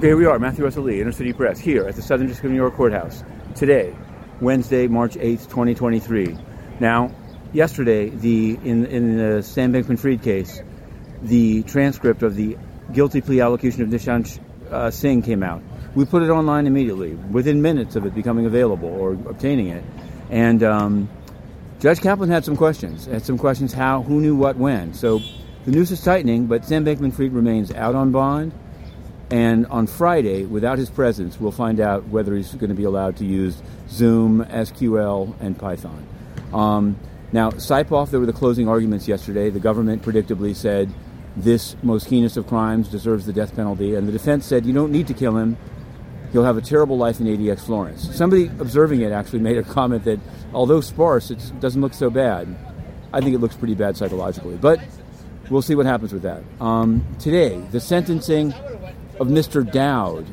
Okay, here we are, Matthew Russell Lee, Inner City Press, here at the Southern District of New York Courthouse. Today, Wednesday, March 8th, 2023. Now, yesterday, the in, in the Sam Bankman-Fried case, the transcript of the guilty plea allocution of Nishad uh, Singh came out. We put it online immediately, within minutes of it becoming available or obtaining it. And um, Judge Kaplan had some questions. Had some questions how, who knew what, when. So the news is tightening, but Sam Bankman-Fried remains out on bond. And on Friday, without his presence, we'll find out whether he's going to be allowed to use Zoom, SQL, and Python. Um, now, Saipov, there were the closing arguments yesterday. The government predictably said this most heinous of crimes deserves the death penalty, and the defense said you don't need to kill him. He'll have a terrible life in ADX Florence. Somebody observing it actually made a comment that although sparse, it doesn't look so bad. I think it looks pretty bad psychologically, but we'll see what happens with that. Um, today, the sentencing of Mr. Doud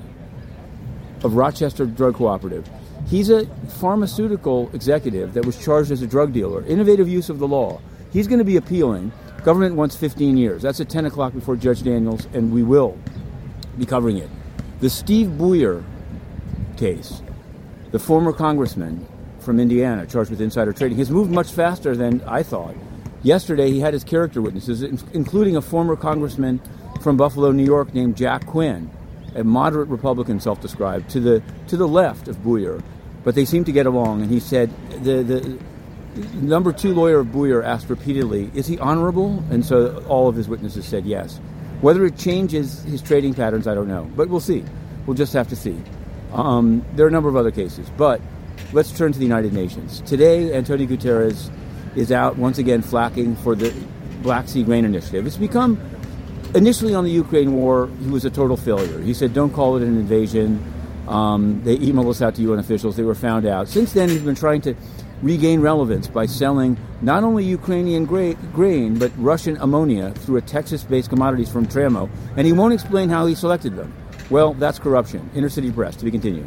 of Rochester Drug Cooperative. He's a pharmaceutical executive that was charged as a drug dealer. Innovative use of the law. He's going to be appealing. Government wants 15 years. That's at 10 o'clock before Judge Daniels, and we will be covering it. The Steve Buyer case, the former congressman from Indiana charged with insider trading, has moved much faster than I thought. Yesterday, he had his character witnesses, including a former congressman from Buffalo, New York, named Jack Quinn, a moderate Republican, self-described, to the to the left of Buyer, but they seem to get along. And he said the the number two lawyer of Buyer asked repeatedly, "Is he honorable?" And so all of his witnesses said yes. Whether it changes his trading patterns, I don't know, but we'll see. We'll just have to see. Um, there are a number of other cases, but let's turn to the United Nations. Today, Antonio Guterres is out once again flacking for the Black Sea Grain Initiative. It's become initially on the Ukraine war, he was a total failure. He said, "Don't call it an invasion." Um, they emailed us out to UN officials. They were found out. Since then, he's been trying to regain relevance by selling not only Ukrainian gra- grain but Russian ammonia through a Texas-based commodities firm Tramo, and he won't explain how he selected them. Well, that's corruption. Inner City Press to be continued.